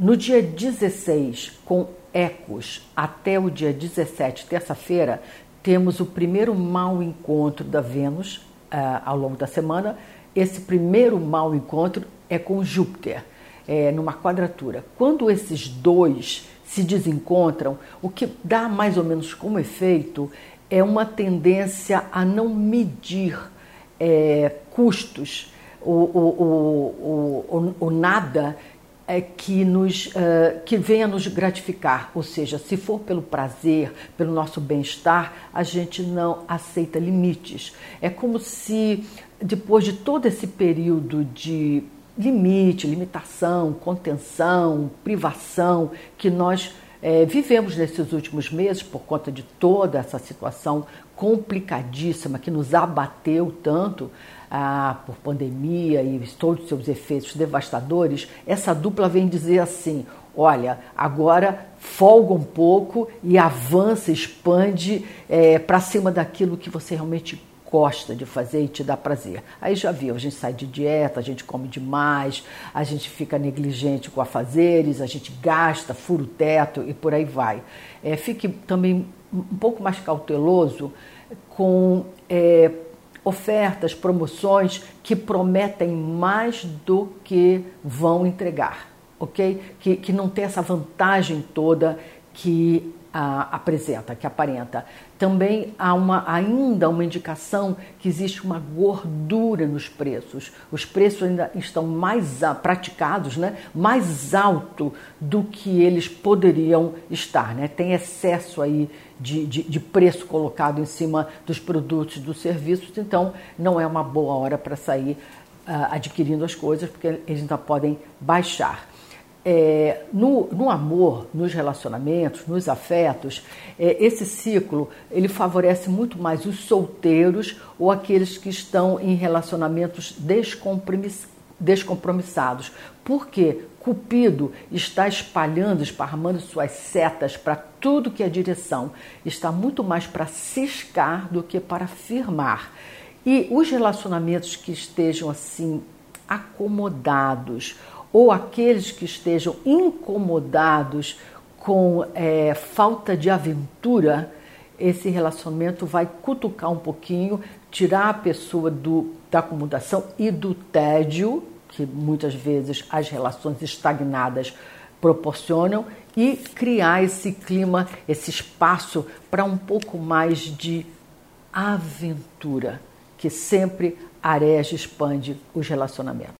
No dia 16, com ecos, até o dia 17, terça-feira, temos o primeiro mau encontro da Vênus uh, ao longo da semana. Esse primeiro mau encontro é com Júpiter, é, numa quadratura. Quando esses dois se desencontram, o que dá mais ou menos como efeito é uma tendência a não medir é, custos, o, o, o, o, nada é, que, nos, uh, que venha nos gratificar. Ou seja, se for pelo prazer, pelo nosso bem-estar, a gente não aceita limites. É como se, depois de todo esse período de limite, limitação, contenção, privação que nós é, vivemos nesses últimos meses por conta de toda essa situação complicadíssima que nos abateu tanto ah, por pandemia e todos os seus efeitos devastadores, essa dupla vem dizer assim: olha, agora folga um pouco e avança, expande é, para cima daquilo que você realmente gosta de fazer e te dá prazer. Aí já viu, a gente sai de dieta, a gente come demais, a gente fica negligente com afazeres, a gente gasta, fura o teto e por aí vai. É, fique também um pouco mais cauteloso com é, ofertas, promoções que prometem mais do que vão entregar, ok? Que, que não tem essa vantagem toda que apresenta, que aparenta. Também há uma, ainda uma indicação que existe uma gordura nos preços. Os preços ainda estão mais praticados, né? mais alto do que eles poderiam estar. Né? Tem excesso aí de, de, de preço colocado em cima dos produtos dos serviços, então não é uma boa hora para sair uh, adquirindo as coisas, porque eles ainda podem baixar é, no, no, amor, nos relacionamentos, nos afetos, é, esse ciclo ele favorece muito mais os solteiros ou aqueles que estão em relacionamentos descompromissados. Porque Cupido está espalhando, esparramando suas setas para tudo que é direção. Está muito mais para ciscar do que para firmar. E os relacionamentos que estejam assim acomodados ou aqueles que estejam incomodados com é, falta de aventura, esse relacionamento vai cutucar um pouquinho, tirar a pessoa do, da acomodação e do tédio, que muitas vezes as relações estagnadas proporcionam, e criar esse clima, esse espaço para um pouco mais de aventura, que sempre arege expande os relacionamentos.